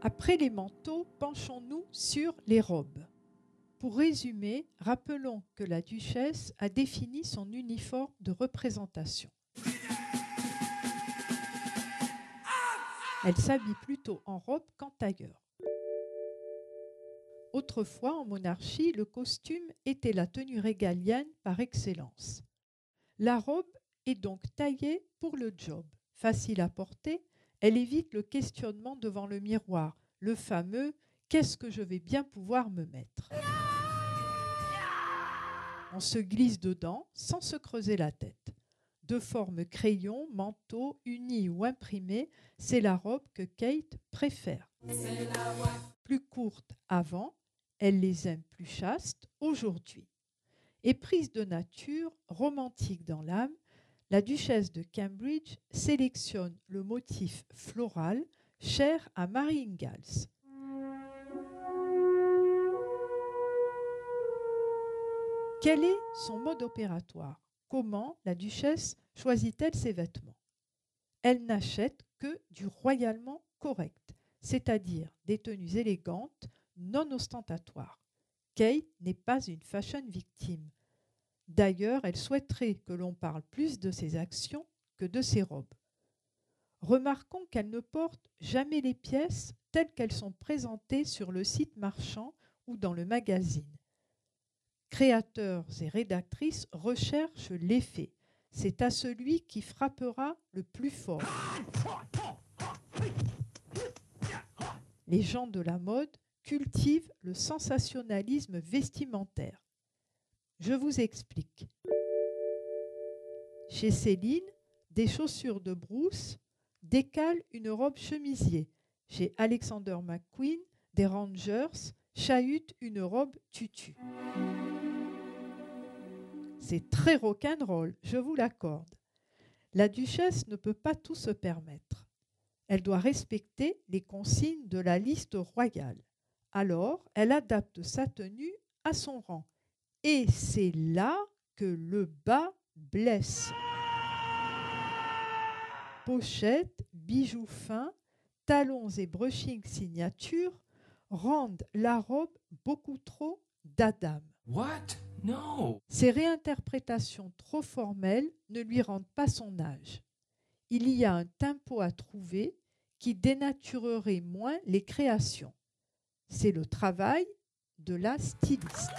Après les manteaux, penchons-nous sur les robes. Pour résumer, rappelons que la duchesse a défini son uniforme de représentation. Elle s'habille plutôt en robe qu'en tailleur. Autrefois, en monarchie, le costume était la tenue régalienne par excellence. La robe est donc taillée pour le job. Facile à porter, elle évite le questionnement devant le miroir, le fameux Qu'est-ce que je vais bien pouvoir me mettre? On se glisse dedans sans se creuser la tête. De forme crayon, manteau, uni ou imprimé, c'est la robe que Kate préfère. Plus courte avant, elle les aime plus chastes aujourd'hui. Éprise de nature, romantique dans l'âme, la duchesse de Cambridge sélectionne le motif floral cher à Marie Ingalls. Quel est son mode opératoire? Comment la duchesse choisit-elle ses vêtements? Elle n'achète que du royalement correct, c'est-à-dire des tenues élégantes, non ostentatoires. Kate n'est pas une fashion victime. D'ailleurs, elle souhaiterait que l'on parle plus de ses actions que de ses robes. Remarquons qu'elle ne porte jamais les pièces telles qu'elles sont présentées sur le site marchand ou dans le magazine. Créateurs et rédactrices recherchent l'effet. C'est à celui qui frappera le plus fort. Les gens de la mode cultivent le sensationnalisme vestimentaire. Je vous explique. Chez Céline, des chaussures de brousse décalent une robe chemisier. Chez Alexander McQueen, des Rangers chahutent une robe tutu. C'est très rock'n'roll, je vous l'accorde. La duchesse ne peut pas tout se permettre. Elle doit respecter les consignes de la liste royale. Alors, elle adapte sa tenue à son rang. Et c'est là que le bas blesse. Pochettes, bijoux fins, talons et brushing signature rendent la robe beaucoup trop d'Adam. What? No. Ces réinterprétations trop formelles ne lui rendent pas son âge. Il y a un tempo à trouver qui dénaturerait moins les créations. C'est le travail de la styliste.